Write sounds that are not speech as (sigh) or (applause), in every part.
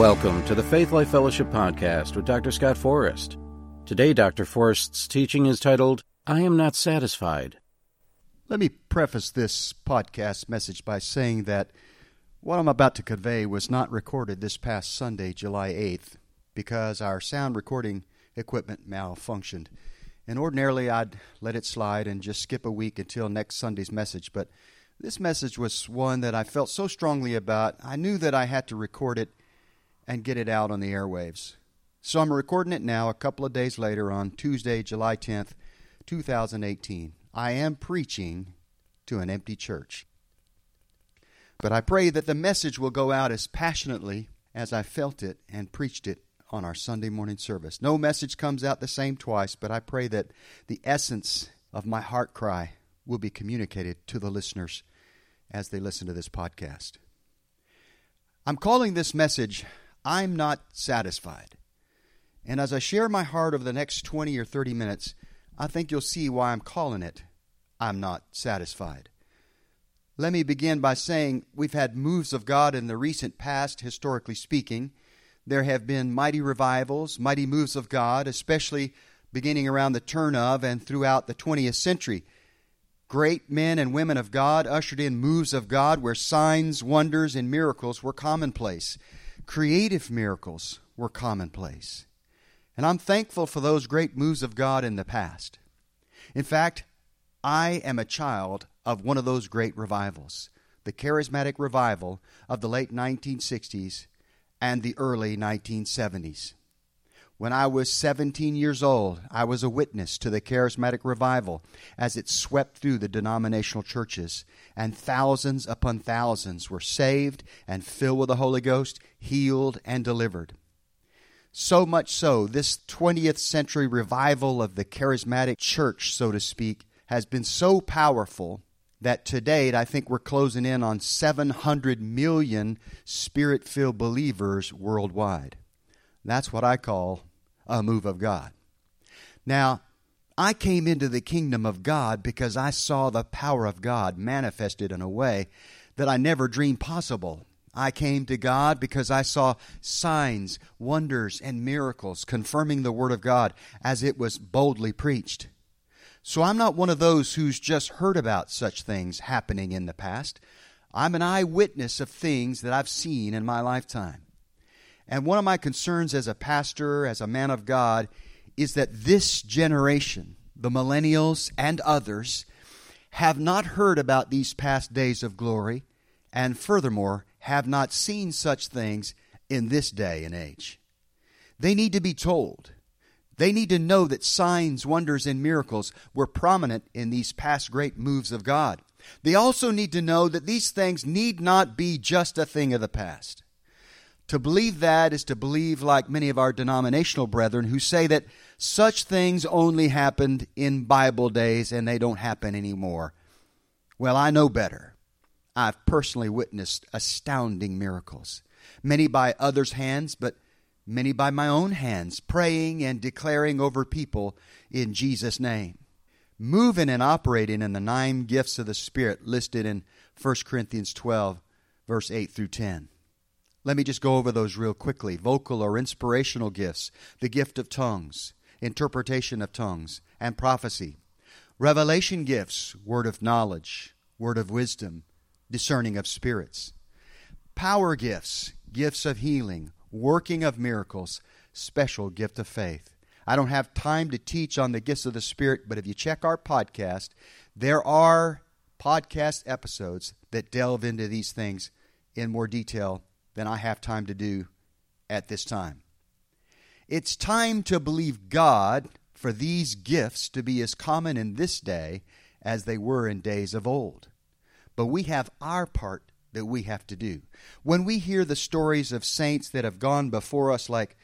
Welcome to the Faith Life Fellowship Podcast with Dr. Scott Forrest. Today, Dr. Forrest's teaching is titled, I Am Not Satisfied. Let me preface this podcast message by saying that what I'm about to convey was not recorded this past Sunday, July 8th, because our sound recording equipment malfunctioned. And ordinarily I'd let it slide and just skip a week until next Sunday's message, but this message was one that I felt so strongly about, I knew that I had to record it and get it out on the airwaves. So I'm recording it now a couple of days later on Tuesday, July 10th, 2018. I am preaching to an empty church. But I pray that the message will go out as passionately as I felt it and preached it on our Sunday morning service. No message comes out the same twice, but I pray that the essence of my heart cry will be communicated to the listeners as they listen to this podcast. I'm calling this message I'm not satisfied. And as I share my heart over the next 20 or 30 minutes, I think you'll see why I'm calling it I'm not satisfied. Let me begin by saying we've had moves of God in the recent past, historically speaking. There have been mighty revivals, mighty moves of God, especially beginning around the turn of and throughout the 20th century. Great men and women of God ushered in moves of God where signs, wonders, and miracles were commonplace creative miracles were commonplace. And I'm thankful for those great moves of God in the past. In fact, I am a child of one of those great revivals, the charismatic revival of the late 1960s and the early 1970s. When I was 17 years old, I was a witness to the charismatic revival as it swept through the denominational churches, and thousands upon thousands were saved and filled with the Holy Ghost, healed and delivered. So much so, this 20th century revival of the charismatic church, so to speak, has been so powerful that to date, I think we're closing in on 700 million spirit filled believers worldwide. That's what I call a move of God. Now, I came into the kingdom of God because I saw the power of God manifested in a way that I never dreamed possible. I came to God because I saw signs, wonders, and miracles confirming the Word of God as it was boldly preached. So I'm not one of those who's just heard about such things happening in the past. I'm an eyewitness of things that I've seen in my lifetime. And one of my concerns as a pastor, as a man of God, is that this generation, the millennials and others, have not heard about these past days of glory, and furthermore, have not seen such things in this day and age. They need to be told. They need to know that signs, wonders, and miracles were prominent in these past great moves of God. They also need to know that these things need not be just a thing of the past. To believe that is to believe like many of our denominational brethren who say that such things only happened in Bible days and they don't happen anymore. Well, I know better. I've personally witnessed astounding miracles, many by others' hands, but many by my own hands, praying and declaring over people in Jesus' name. Moving and operating in the nine gifts of the Spirit listed in 1 Corinthians 12, verse 8 through 10. Let me just go over those real quickly. Vocal or inspirational gifts, the gift of tongues, interpretation of tongues, and prophecy. Revelation gifts, word of knowledge, word of wisdom, discerning of spirits. Power gifts, gifts of healing, working of miracles, special gift of faith. I don't have time to teach on the gifts of the Spirit, but if you check our podcast, there are podcast episodes that delve into these things in more detail than I have time to do at this time. It's time to believe God for these gifts to be as common in this day as they were in days of old. But we have our part that we have to do. When we hear the stories of saints that have gone before us, like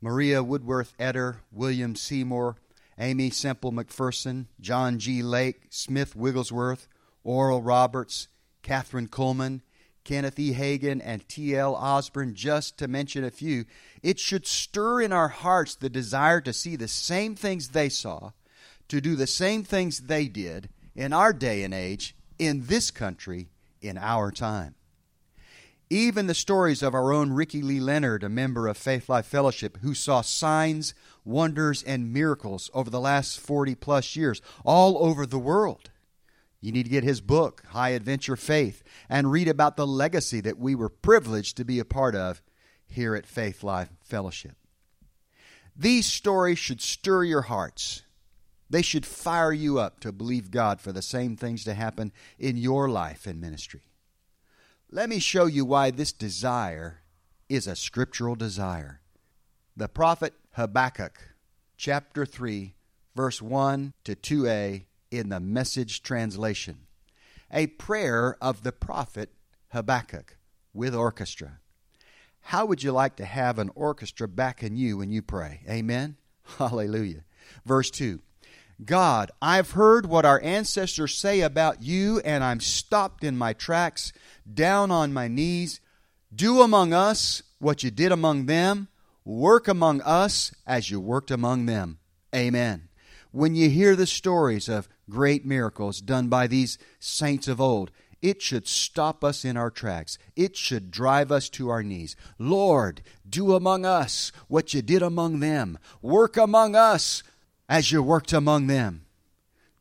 Maria Woodworth Etter, William Seymour, Aimee Semple McPherson, John G. Lake, Smith Wigglesworth, Oral Roberts, Kathryn Kuhlman, Kenneth E. Hagin, and T.L. Osborn, just to mention a few, it should stir in our hearts the desire to see the same things they saw, to do the same things they did in our day and age, in this country, in our time. Even the stories of our own Ricky Lee Leonard, a member of Faith Life Fellowship, who saw signs, wonders, and miracles over the last 40 plus years all over the world. You need to get his book, High Adventure Faith, and read about the legacy that we were privileged to be a part of here at Faith Life Fellowship. These stories should stir your hearts. They should fire you up to believe God for the same things to happen in your life and ministry. Let me show you why this desire is a scriptural desire. The prophet Habakkuk, chapter 3, verse 1 to 2a in the message translation. A prayer of the prophet Habakkuk with orchestra. How would you like to have an orchestra backing you when you pray? Amen? (laughs) Hallelujah. Verse 2 God, I've heard what our ancestors say about you, and I'm stopped in my tracks down on my knees. Do among us what you did among them. Work among us as you worked among them. Amen. When you hear the stories of great miracles done by these saints of old, it should stop us in our tracks. It should drive us to our knees. Lord, do among us what you did among them. Work among us as you worked among them.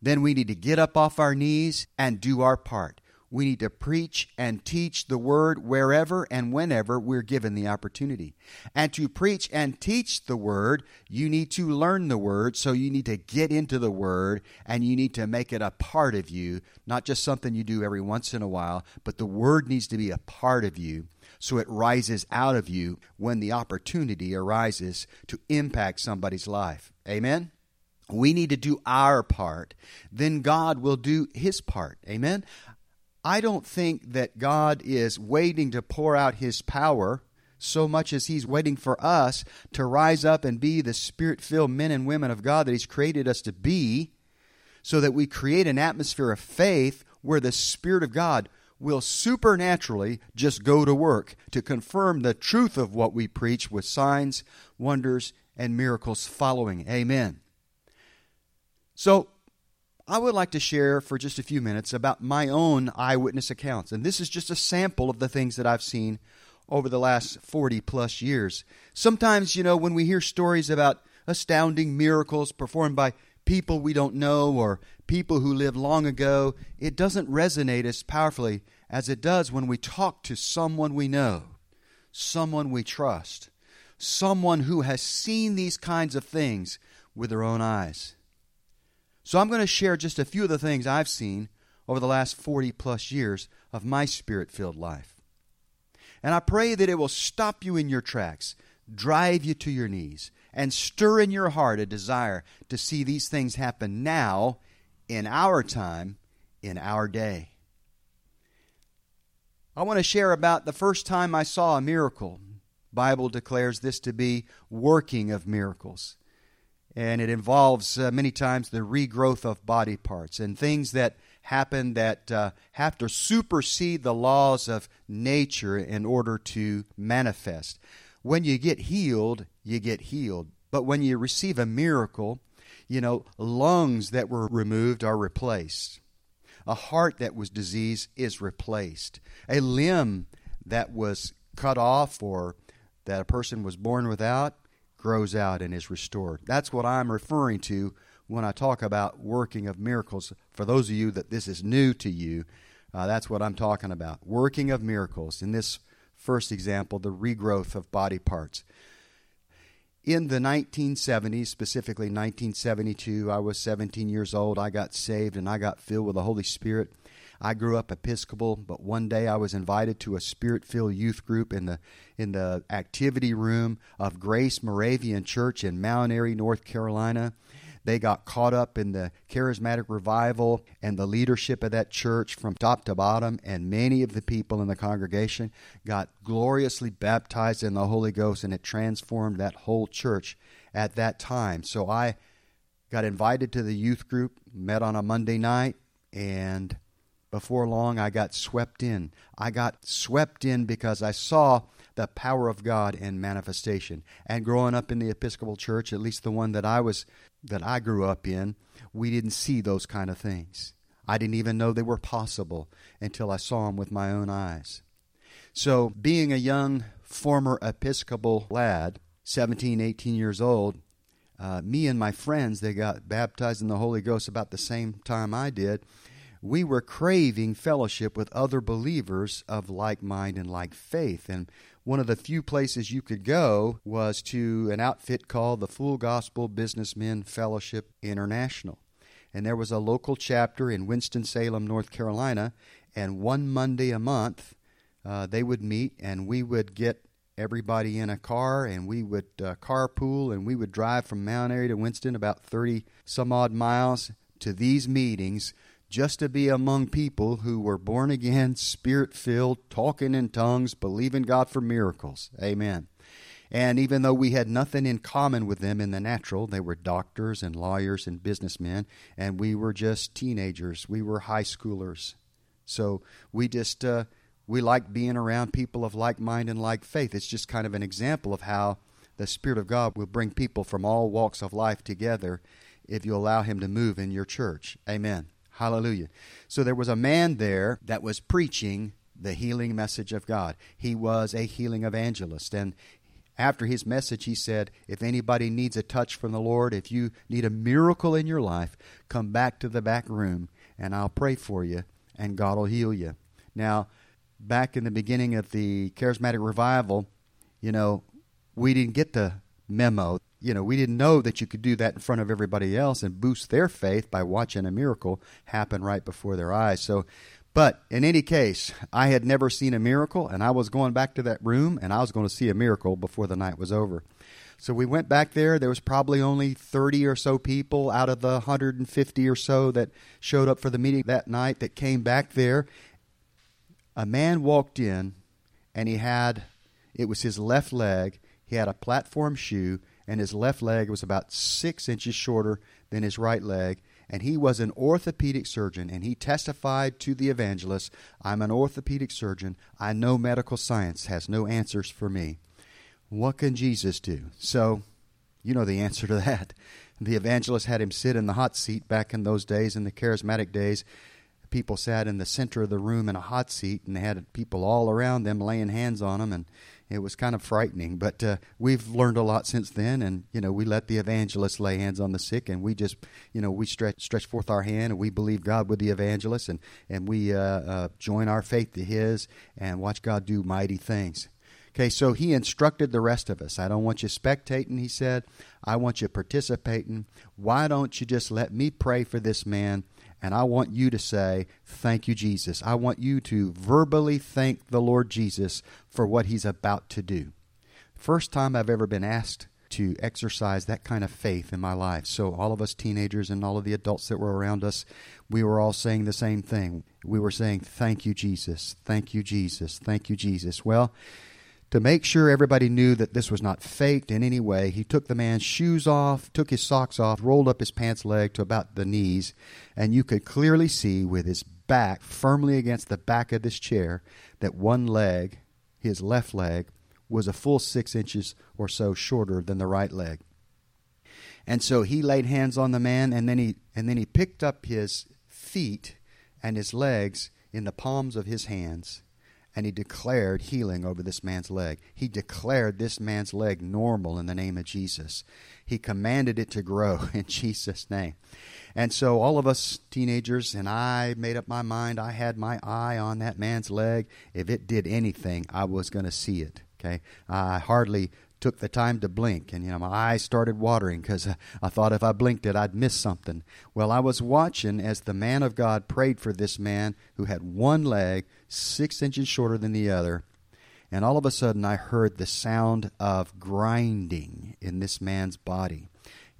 Then we need to get up off our knees and do our part. We need to preach and teach the word wherever and whenever we're given the opportunity. And to preach and teach the word, you need to learn the word, so you need to get into the word and you need to make it a part of you, not just something you do every once in a while, but the word needs to be a part of you so it rises out of you when the opportunity arises to impact somebody's life. Amen? We need to do our part. Then God will do his part. Amen? I don't think that God is waiting to pour out His power so much as He's waiting for us to rise up and be the spirit filled men and women of God that He's created us to be, so that we create an atmosphere of faith where the Spirit of God will supernaturally just go to work to confirm the truth of what we preach with signs, wonders, and miracles following. Amen. So, I would like to share for just a few minutes about my own eyewitness accounts. And this is just a sample of the things that I've seen over the last 40 plus years. Sometimes, you know, when we hear stories about astounding miracles performed by people we don't know or people who lived long ago, it doesn't resonate as powerfully as it does when we talk to someone we know, someone we trust, someone who has seen these kinds of things with their own eyes. So I'm going to share just a few of the things I've seen over the last 40 plus years of my spirit filled life. And I pray that it will stop you in your tracks, drive you to your knees, and stir in your heart a desire to see these things happen now, in our time, in our day. I want to share about the first time I saw a miracle. Bible declares this to be working of miracles and it involves uh, many times the regrowth of body parts and things that happen that uh, have to supersede the laws of nature in order to manifest. When you get healed, you get healed. But when you receive a miracle, you know, lungs that were removed are replaced. A heart that was diseased is replaced. A limb that was cut off or that a person was born without grows out and is restored. That's what I'm referring to when I talk about working of miracles. For those of you that this is new to you, uh, that's what I'm talking about. Working of miracles. In this first example, the regrowth of body parts. In the 1970s, specifically 1972, I was 17 years old. I got saved and I got filled with the Holy Spirit. I grew up Episcopal, but one day I was invited to a spirit-filled youth group in the in the activity room of Grace Moravian Church in Mount Airy, North Carolina. They got caught up in the charismatic revival and the leadership of that church from top to bottom, and many of the people in the congregation got gloriously baptized in the Holy Ghost, and it transformed that whole church at that time. So I got invited to the youth group, met on a Monday night, and before long, I got swept in. I got swept in because I saw the power of God in manifestation. And growing up in the Episcopal Church, at least the one that I was that I grew up in, we didn't see those kind of things. I didn't even know they were possible until I saw them with my own eyes. So, being a young former Episcopal lad, 17, 18 years old, uh, me and my friends, they got baptized in the Holy Ghost about the same time I did. We were craving fellowship with other believers of like mind and like faith. And one of the few places you could go was to an outfit called the Full Gospel Businessmen Fellowship International. And there was a local chapter in Winston-Salem, North Carolina, and one Monday a month uh, they would meet and we would get everybody in a car and we would uh, carpool and we would drive from Mount Airy to Winston about 30 some odd miles to these meetings just to be among people who were born again, spirit filled, talking in tongues, believing God for miracles. Amen. And even though we had nothing in common with them in the natural, they were doctors and lawyers and businessmen, and we were just teenagers. We were high schoolers. So we just uh, we like being around people of like mind and like faith. It's just kind of an example of how the Spirit of God will bring people from all walks of life together if you allow Him to move in your church. Amen. Hallelujah. So there was a man there that was preaching the healing message of God. He was a healing evangelist. And after his message, he said, If anybody needs a touch from the Lord, if you need a miracle in your life, come back to the back room and I'll pray for you and God will heal you. Now, back in the beginning of the charismatic revival, you know, we didn't get the memo. You know, we didn't know that you could do that in front of everybody else and boost their faith by watching a miracle happen right before their eyes. So, but in any case, I had never seen a miracle, and I was going back to that room, and I was going to see a miracle before the night was over. So we went back there. There was probably only 30 or so people out of the 150 or so that showed up for the meeting that night that came back there a man walked in and he had it was his left leg he had a platform shoe and his left leg was about six inches shorter than his right leg and he was an orthopedic surgeon and he testified to the evangelist i'm an orthopedic surgeon. I know medical science has no answers for me. What can jesus do? So you know the answer to that. The evangelist had him sit in the hot seat back in those days in the charismatic days. People sat in the center of the room in a hot seat and they had people all around them laying hands on them and it was kind of frightening but uh, we've learned a lot since then and you know we let the evangelists lay hands on the sick and we just you know we stretch stretch forth our hand and we believe god with the evangelists and and we uh, uh, join our faith to his and watch god do mighty things Okay, so he instructed the rest of us. I don't want you spectating, he said. I want you participating. Why don't you just let me pray for this man and I want you to say, Thank you, Jesus. I want you to verbally thank the Lord Jesus for what he's about to do. First time I've ever been asked to exercise that kind of faith in my life. So, all of us teenagers and all of the adults that were around us, we were all saying the same thing. We were saying, Thank you, Jesus. Thank you, Jesus. Thank you, Jesus. Well, to make sure everybody knew that this was not faked in any way, he took the man's shoes off, took his socks off, rolled up his pants leg to about the knees, and you could clearly see with his back firmly against the back of this chair that one leg, his left leg, was a full six inches or so shorter than the right leg. And so he laid hands on the man, and then he and then he picked up his feet and his legs in the palms of his hands and he declared healing over this man's leg. He declared this man's leg normal in the name of Jesus. He commanded it to grow (laughs) in Jesus' name. And so, all of us teenagers, and I made up my mind, I had my eye on that man's leg. If it did anything, I was going to see it. Okay? I hardly took the time to blink and you know my eyes started watering because i thought if i blinked it i'd miss something. Well i was watching as the man of god prayed for this man who had one leg six inches shorter than the other and all of a sudden i heard the sound of grinding in this man's body.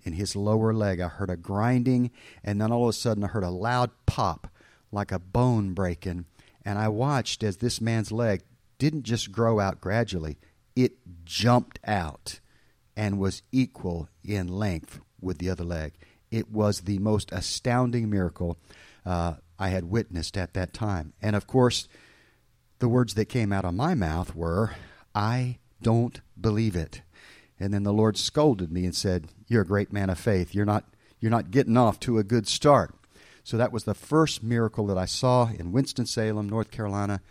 In his lower leg i heard a grinding and then all of a sudden i heard a loud pop like a bone breaking and i watched as this man's leg didn't just grow out gradually it jumped out and was equal in length with the other leg. It was the most astounding miracle uh, I had witnessed at that time. And of course, the words that came out of my mouth were, I don't believe it. And then the Lord scolded me and said, You're a great man of faith. You're not, you're not getting off to a good start. So that was the first miracle that I saw in Winston-Salem, North Carolina,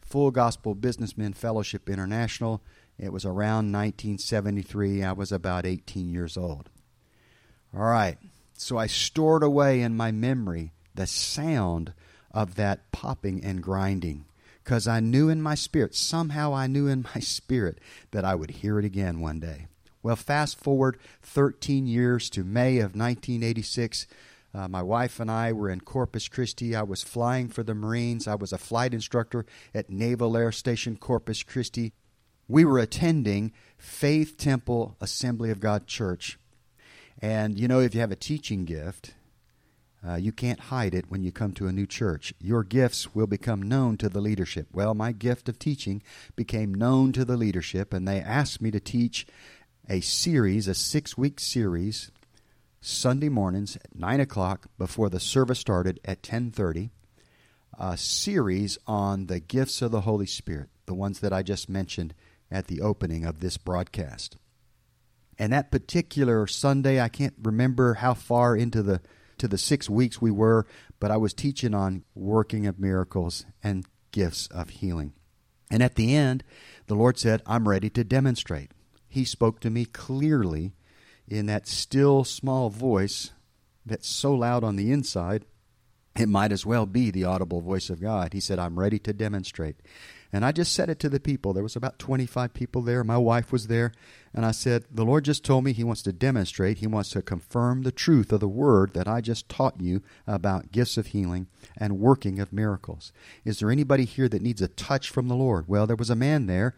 Full Gospel Businessmen Fellowship International. It was around 1973. I was about 18 years old. All right. So I stored away in my memory the sound of that popping and grinding because I knew in my spirit, somehow I knew in (laughs) my spirit that I would hear it again one day. Well, fast forward 13 years to May of 1986. Uh, my wife and I were in Corpus Christi. I was flying for the Marines. I was a flight instructor at Naval Air Station Corpus Christi. We were attending Faith Temple Assembly of God Church. And you know, if you have a teaching gift, uh, you can't hide it when you come to a new church. Your gifts will become known to the leadership. Well, my gift of teaching became known to the leadership, and they asked me to teach a series, a six week series, Sunday mornings at 9 o'clock before the service started at 1030, a series on the gifts of the Holy Spirit, the ones that I just mentioned at the opening of this broadcast. And that particular Sunday, I can't remember how far into the to the six weeks we were, but I was teaching on working of miracles and gifts of healing. And at the end, the Lord said, I'm ready to demonstrate. He spoke to me clearly in that still small voice that's so loud on the inside, it might as well be the audible voice of God. He said, I'm ready to demonstrate. And I just said it to the people. There was about 25 people there. My wife was there. And I said, The Lord just told me He wants to demonstrate, He wants to confirm the truth of the word that I just taught you about gifts of healing and working of miracles. Is there anybody here that needs a touch from the Lord? Well, there was a man there.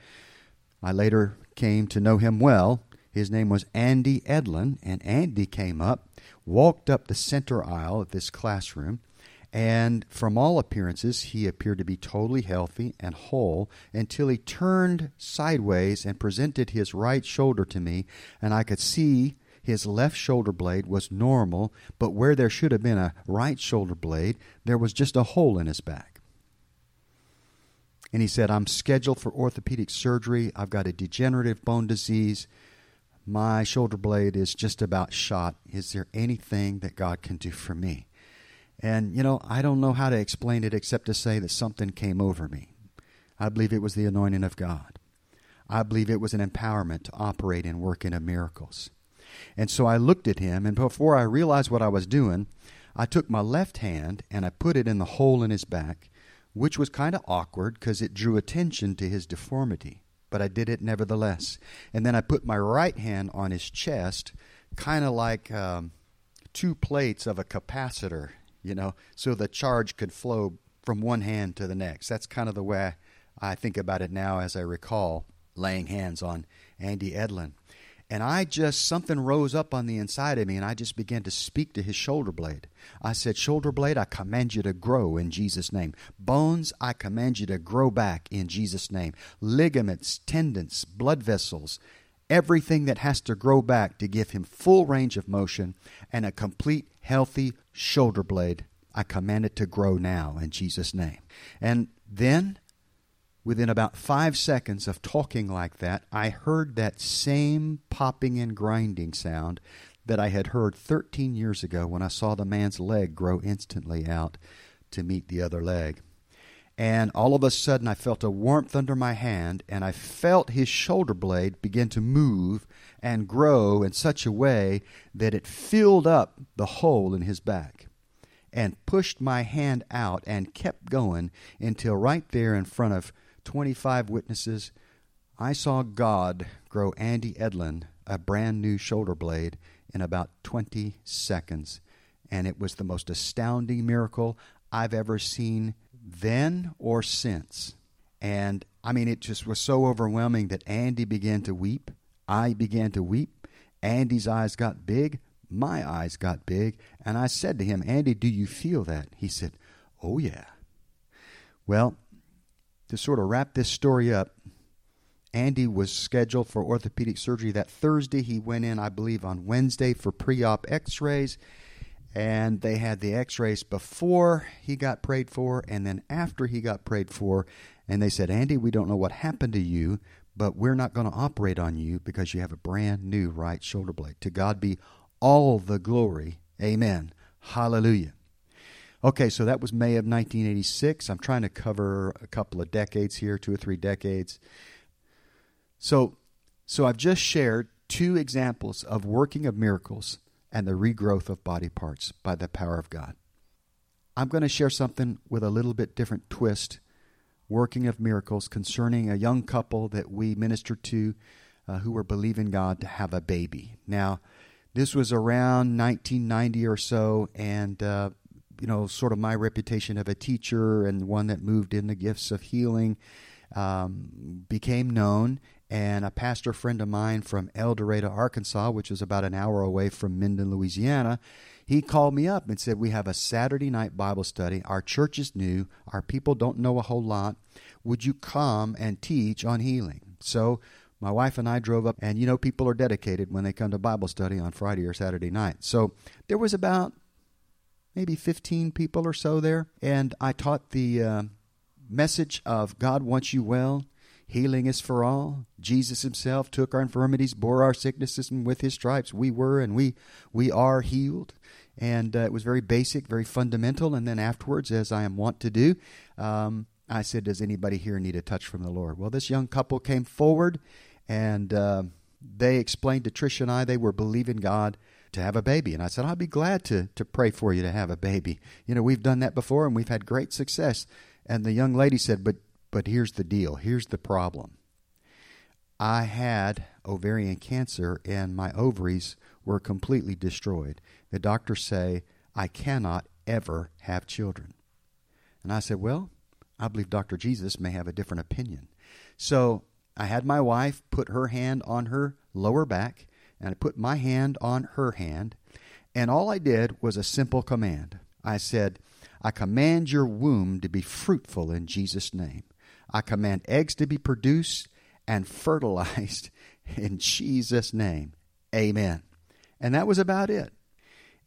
I later came to know him well. His name was Andy Edlin. And Andy came up, walked up the center aisle of this classroom and from all appearances, he appeared to be totally healthy and whole until he turned sideways and presented his right shoulder to me, and I could see his left shoulder blade was normal, but where there should have been a right shoulder blade, there was just a hole in his back. And he said, I'm scheduled for orthopedic surgery. I've got a degenerative bone disease. My shoulder blade is just about shot. Is there anything that God can do for me? And, you know, I don't know how to explain it except to say that something came over me. I believe it was the anointing of God. I believe it was an empowerment to operate and work in miracles. And so I looked at him, and before I realized what I was doing, I took my left hand and I put it in the hole in his back, which was kind of awkward because it drew attention to his deformity. But I did it nevertheless. And then I put my right hand on his chest, kind of like um, two plates of a capacitor you know, so the charge could flow from one hand to the next. That's kind of the way I think about it now as I recall laying hands on Andy Edlin. And I just, something rose up on the inside of me, and I just began to speak to his shoulder blade. I said, Shoulder blade, I command you to grow in Jesus' name. Bones, I command you to grow back in Jesus' name. Ligaments, tendons, blood vessels, everything that has to grow back to give him full range of motion and a complete healthy shoulder blade. I command it to grow now in Jesus' name. And then, within about five seconds of talking like that, I heard that same popping and grinding sound that I had heard 13 years ago when I saw the man's leg grow instantly out to meet the other leg. And all of a sudden, I felt a warmth under my hand, and I felt his shoulder blade begin to move and grow in such a way that it filled up the hole in his back and pushed my hand out and kept going until right there in front of 25 witnesses, I saw God grow Andy Edlin a brand new shoulder blade in about 20 seconds. And it was the most astounding miracle I've ever seen then or since. And I mean, it just was so overwhelming that Andy began to weep. I began to weep. Andy's eyes got big. My eyes got big. And I said to him, Andy, do you feel that? He said, Oh, yeah. Well, to sort of wrap this story up, Andy was scheduled for orthopedic surgery that Thursday. He went in, I believe, on Wednesday for pre op x rays. And they had the x rays before he got prayed for and then after he got prayed for. And they said, Andy, we don't know what happened to you, but we're not going to operate on you because you have a brand new right shoulder blade. To God be all the glory. Amen. Hallelujah. Okay, so that was May of 1986. I'm trying to cover a couple of decades here, two or three decades. So, so I've just shared two examples of working of miracles and the regrowth of body parts by the power of God. I'm going to share something with a little bit different twist, working of miracles concerning a young couple that we ministered to uh, who were believing God to have a baby. Now, this was around 1990 or so, and uh, you know, sort of my reputation of a teacher and one that moved in the gifts of healing um, became known. And a pastor friend of mine from El Dorado, Arkansas, which is about an hour away from Minden, Louisiana, he called me up and said, We have a Saturday night Bible study. Our church is new. Our people don't know a whole lot. Would you come and teach on healing? So my wife and I drove up, and you know, people are dedicated when they come to Bible study on Friday or Saturday night. So there was about maybe 15 people or so there, and I taught the uh, message of God wants you well. Healing is for all. Jesus himself took our infirmities, bore our sicknesses, and with his stripes we were and we we are healed. And uh, it was very basic, very fundamental. And then afterwards, as I am wont to do, um, I said, Does anybody here need a touch from the Lord? Well, this young couple came forward and uh, they explained to Tricia and I they were believing God to have a baby. And I said, I'll be glad to, to pray for you to have a baby. You know, we've done that before and we've had great success. And the young lady said, But but here's the deal, here's the problem. I had ovarian cancer and my ovaries were completely destroyed. The doctors say I cannot ever have children. And I said, Well, I believe Dr. Jesus may have a different opinion. So I had my wife put her hand on her lower back, and I put my hand on her hand, and all I did was a simple command. I said, I command your womb to be fruitful in Jesus' name. I command eggs to be produced and fertilized (laughs) in Jesus' name. Amen. And that was about it.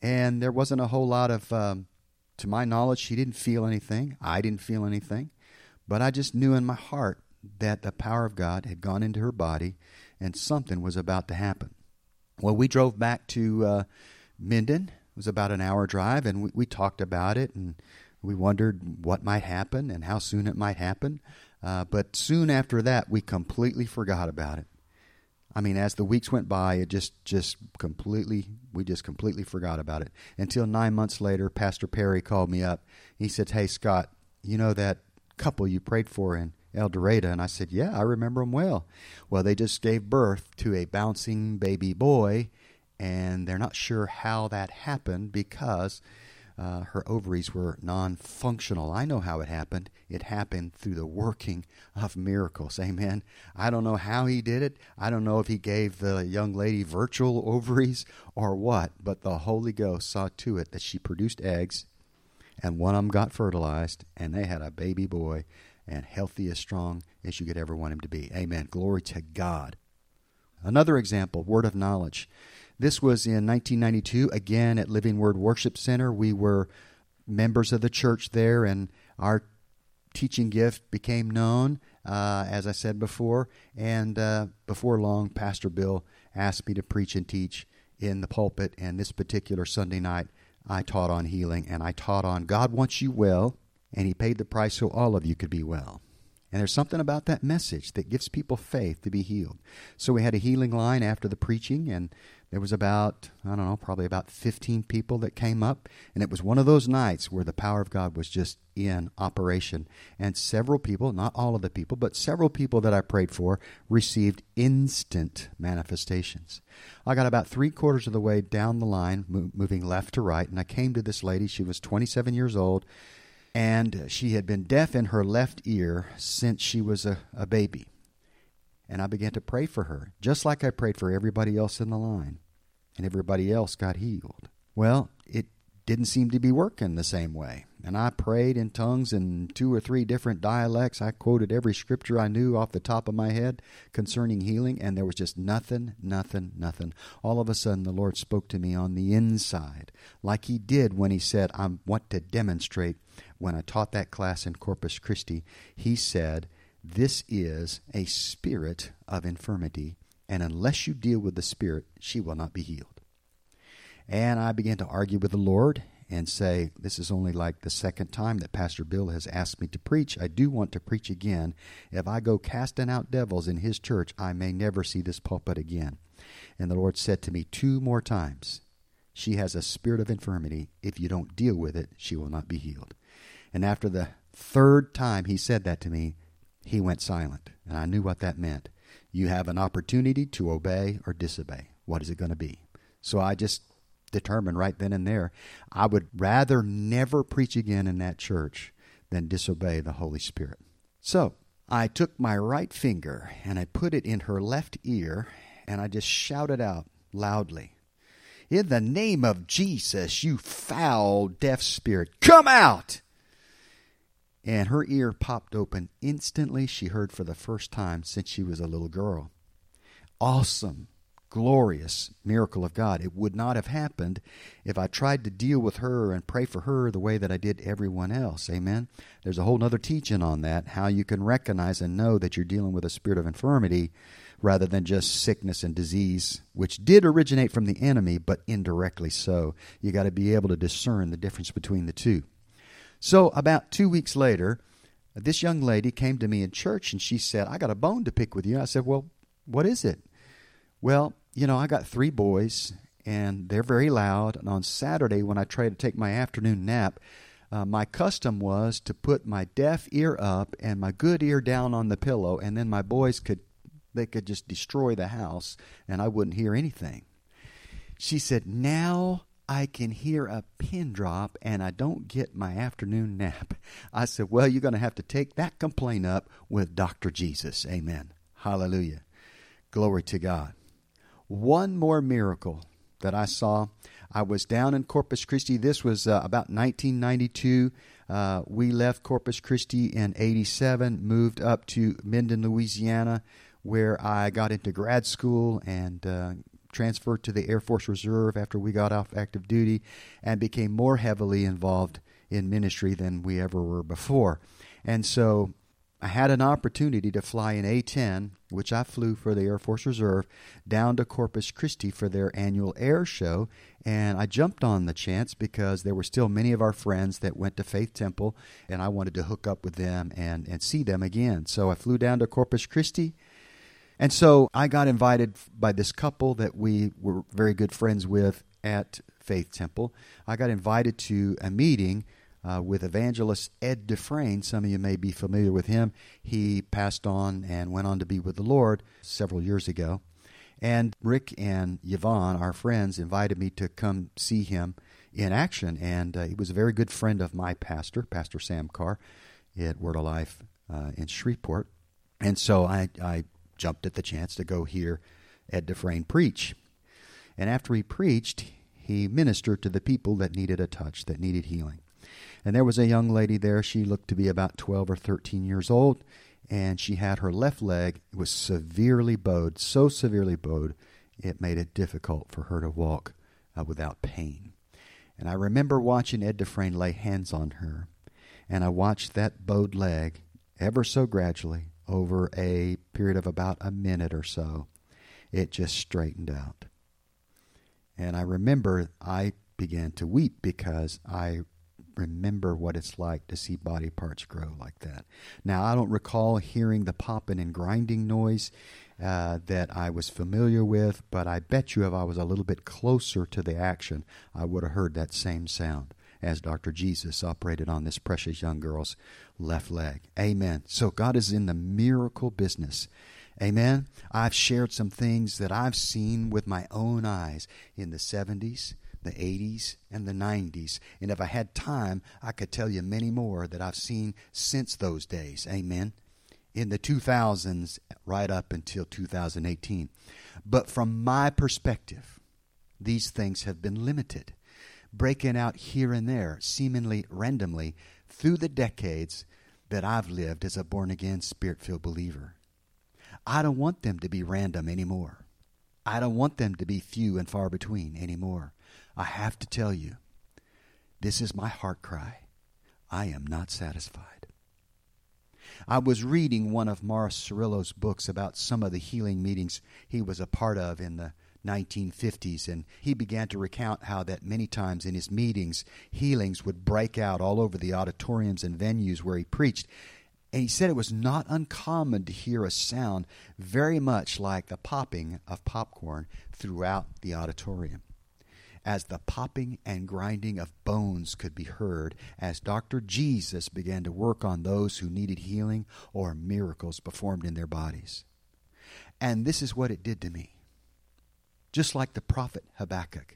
And there wasn't a whole lot of, um, to my knowledge, she didn't feel anything. I didn't feel anything. But I just knew in my heart that the power of God had gone into her body and something was about to happen. Well, we drove back to uh, Minden. It was about an hour drive, and we, we, talked about it and we wondered what might happen and how soon it might happen. Uh, but soon after that, we completely forgot about it. I mean, as the weeks went by, it just just completely we just completely forgot about it until nine months later. Pastor Perry called me up. He said, "Hey Scott, you know that couple you prayed for in El Dorado?" And I said, "Yeah, I remember them well." Well, they just gave birth to a bouncing baby boy, and they're not sure how that happened because uh, her ovaries were non functional. I know how it happened. It happened through the working of miracles. Amen. I don't know how he did it. I don't know if he gave the young lady virtual ovaries or what, but the Holy Ghost saw to it that she produced eggs, and one of them got fertilized, and they had a baby boy, and healthy as strong as you could ever want him to be. Amen. Glory to God. Another example, word of knowledge. This was in 1992, again at Living Word Worship Center. We were members of the church there, and our teaching gift became known, uh, as I said before. And uh, before long, Pastor Bill asked me to preach and teach in the pulpit. And this particular Sunday night, I taught on healing, and I taught on God wants you well, and He paid the price so all of you could be well. And there's something about that message that gives people faith to be healed. So we had a healing line after the preaching, and there was about, I don't know, probably about 15 people that came up. And it was one of those nights where the power of God was just in operation. And several people, not all of the people, but several people that I prayed for received instant manifestations. I got about three quarters of the way down the line, moving left to right, and I came to this lady. She was 27 years old, and she had been deaf in her left ear since she was a, a baby and I began to pray for her, just like I prayed for everybody else in the line, and everybody else got healed. Well, it didn't seem to be working the same way. And I prayed in tongues in two or three different dialects. I quoted every scripture I knew off the top of my head concerning healing, and there was just nothing, nothing, nothing. All of a sudden, the Lord spoke to me on the inside, like He did when He said, I want to demonstrate. When I taught that class in Corpus Christi, He said, this is a spirit of infirmity, and unless you deal with the spirit, she will not be healed. And I began to argue with the Lord, and say, This is only like the second time that Pastor Bill has asked me to preach. I do want to preach again. If I go casting out devils in his church, I may never see this pulpit again. And the Lord said to me two more times, She has a spirit of infirmity. If you don't deal with it, she will not be healed. And after the third time he said that to me, he went silent. And I knew what that meant. You have an opportunity to obey or disobey. What is it going to be? So I just determined right then and there I would rather never preach again in that church than disobey the Holy Spirit. So I took my right finger and I put it in her left ear and I just shouted out loudly, In the name of Jesus, you foul deaf spirit, come out! And her ear popped open. Instantly, she heard for the first time since she was a little girl. Awesome glorious miracle of God. It would not have happened if I tried to deal with her and pray for her the way that I did everyone else. Amen. There's a whole other teaching on that, how you can recognize and know that you're dealing with a spirit of infirmity rather than just sickness and disease, which did originate from the enemy, but indirectly so. You got to be able to discern the difference between the two. So, about two weeks later, this young lady came to me in church and she said, I got a bone to pick with you. I said, Well, what is it? Well, you know, I got three boys, and they're very loud. And on Saturday, when I tried to take my afternoon nap, uh, my custom was to put my deaf ear up and my good ear down on the pillow, and then my boys could they could just destroy the house, and I wouldn't hear anything. She said, "Now I can hear a pin drop, and I don't get my afternoon nap." I said, "Well, you're going to have to take that complaint up with Doctor Jesus." Amen. Hallelujah. Glory to God one more miracle that I saw. I was down in Corpus Christi. This was uh, about 1992. Uh, we left Corpus Christi in 87, moved up to Minden, Louisiana, where I got into grad school and uh, transferred to the Air Force Reserve after we got off active duty and became more heavily involved in ministry than we ever were before. And so I had an opportunity to fly an A 10, which I flew for the Air Force Reserve, down to Corpus Christi for their annual air show. And I jumped on the chance because there were still many of our friends that went to Faith Temple, and I wanted to hook up with them and, and see them again. So I flew down to Corpus Christi. And so I got invited by this couple that we were very good friends with at Faith Temple. I got invited to a meeting uh, with evangelist Ed Dufresne. Some of you may be familiar with him. He passed on and went on to be with the Lord several years ago. And Rick and Yvonne, our friends, invited me to come see him in action. And uh, he was a very good friend of my pastor, Pastor Sam Carr, at Word of Life uh, in Shreveport. And so I, I jumped at the chance to go hear Ed Dufresne preach. And after he preached, he ministered to the people that needed a touch, that needed healing. And there was a young lady there. She looked to be about 12 or 13 years old, and she had her left leg it was severely bowed, so severely bowed, it made it difficult for her to walk uh, without pain. And I remember watching Ed Dufresne lay hands on her, and I watched that bowed leg ever so gradually over a period of about a minute or so. It just straightened out. And I remember I began to weep because I remember what it's like to see body parts grow like that. Now, I don't recall hearing the popping and grinding noise uh, that I was familiar with, but I bet you if I was a little bit closer to the action, I would have heard that same sound as Dr. Jesus operated on this precious young girl's left leg. Amen. So God is in the miracle business. Amen. I've shared some things that I've seen with my own eyes in the 70s, the 80s, and the 90s. And if I had time, I could tell you many more that I've seen since those days. Amen. In the 2000s, right up until 2018. But from my perspective, these things have been limited, breaking out here and there, seemingly randomly, through the decades that I've lived as a born again, spirit filled believer. I don't want them to be random anymore. I don't want them to be few and far between anymore. I have to tell you, this is my heart cry. I am not satisfied. I was reading one of Morris Cerullo's books about some of the healing meetings he was a part of in the 1950s, and he began to recount how that many times in his meetings, healings would break out all over the auditoriums and venues where he preached. And he said it was not uncommon to hear a sound very much like the popping of popcorn throughout the auditorium as the popping and grinding of bones could be heard as Dr. Jesus began to work on those who needed healing or miracles performed in their bodies. And this is what it did to me. Just like the prophet Habakkuk,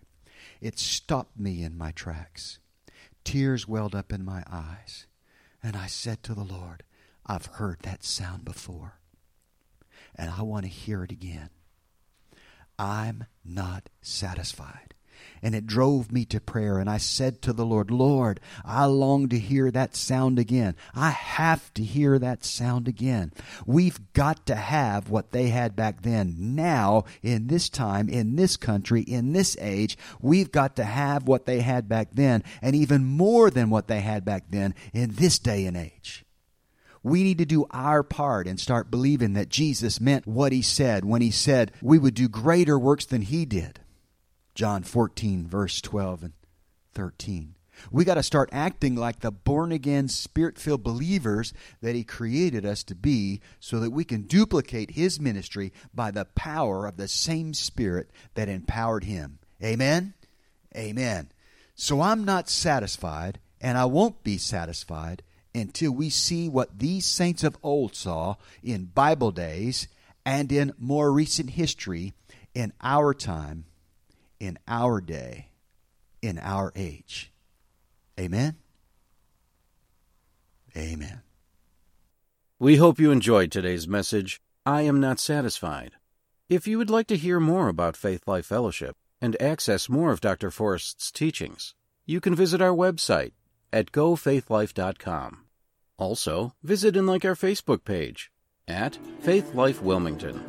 it stopped me in my tracks. Tears welled up in my eyes. And I said to the Lord, I've heard that sound before. And I want to hear it again. I'm not satisfied and it drove me to prayer. And I said to the Lord, Lord, I long to hear that sound again. I have to hear that sound again. We've got to have what they had back then. Now, in this time, in this country, in this age, we've got to have what they had back then, and even more than what they had back then in this day and age. We need to do our part and start believing that Jesus meant what he said when he said we would do greater works than he did. John 14, verse 12 and 13. We got to start acting like the born again, spirit filled believers that He created us to be so that we can duplicate His ministry by the power of the same Spirit that empowered Him. Amen? Amen. So I'm not satisfied, and I won't be satisfied until we see what these saints of old saw in Bible days and in more recent history in our time in our day, in our age. Amen? Amen. We hope you enjoyed today's message. I am not satisfied. If you would like to hear more about Faith Life Fellowship and access more of Dr. Forrest's teachings, you can visit our website at gofaithlife.com. Also, visit and like our Facebook page at Faith Life Wilmington.